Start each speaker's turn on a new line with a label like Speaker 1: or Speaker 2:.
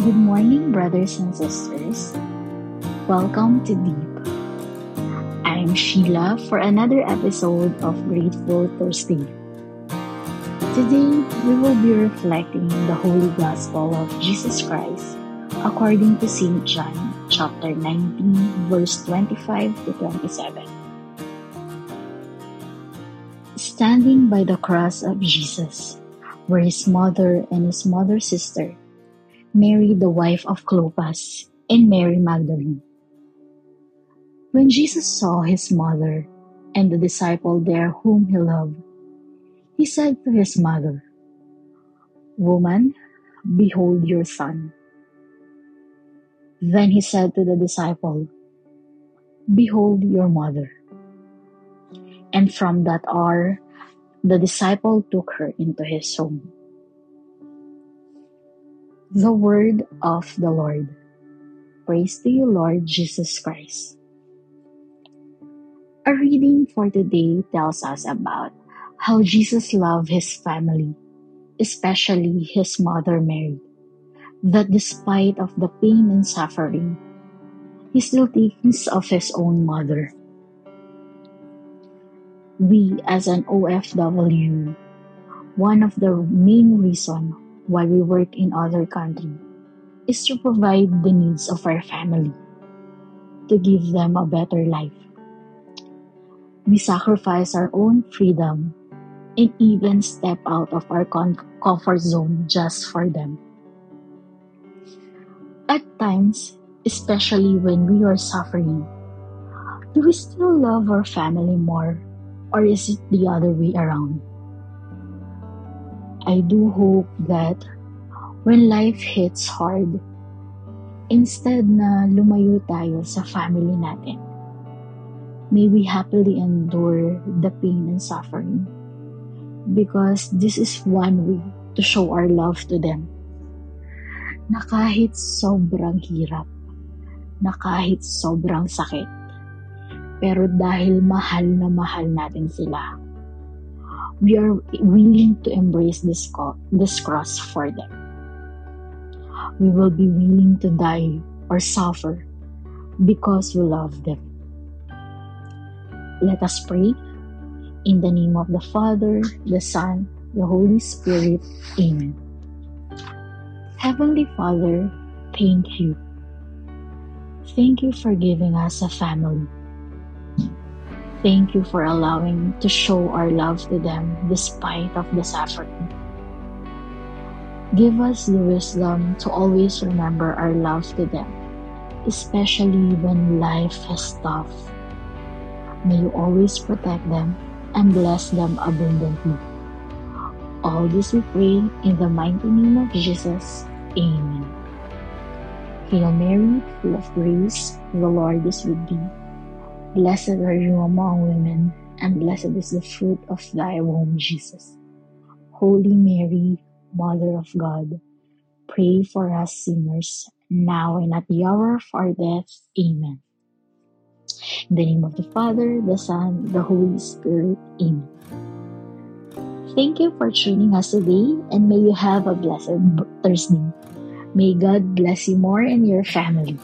Speaker 1: Good morning, brothers and sisters. Welcome to Deep. I'm Sheila for another episode of Grateful Thursday. Today, we will be reflecting the Holy Gospel of Jesus Christ according to St. John chapter 19, verse 25 to 27. Standing by the cross of Jesus were his mother and his mother's sister Mary, the wife of Clopas, and Mary Magdalene. When Jesus saw his mother and the disciple there whom he loved, he said to his mother, Woman, behold your son. Then he said to the disciple, Behold your mother. And from that hour, the disciple took her into his home. The word of the Lord. Praise to you, Lord Jesus Christ. A reading for today tells us about how Jesus loved his family, especially his mother Mary, that despite of the pain and suffering, he still thinks of his own mother. We, as an OFW, one of the main reasons while we work in other country is to provide the needs of our family, to give them a better life. We sacrifice our own freedom and even step out of our comfort zone just for them. At times, especially when we are suffering, do we still love our family more or is it the other way around? I do hope that when life hits hard, instead na lumayo tayo sa family natin, may we happily endure the pain and suffering because this is one way to show our love to them. Na kahit sobrang hirap, na kahit sobrang sakit, pero dahil mahal na mahal natin sila, we are willing to embrace this, co- this cross for them. We will be willing to die or suffer because we love them. Let us pray. In the name of the Father, the Son, the Holy Spirit. Amen. Heavenly Father, thank you. Thank you for giving us a family. Thank you for allowing to show our love to them despite of the suffering. Give us the wisdom to always remember our love to them, especially when life is tough. May you always protect them and bless them abundantly. All this we pray in the mighty name of Jesus. Amen. Hail Mary, full of grace, the Lord is with thee. Blessed are you among women, and blessed is the fruit of thy womb, Jesus. Holy Mary, Mother of God, pray for us sinners, now and at the hour of our death. Amen. In the name of the Father, the Son, the Holy Spirit. Amen. Thank you for tuning us today, and may you have a blessed Thursday. May God bless you more and your family.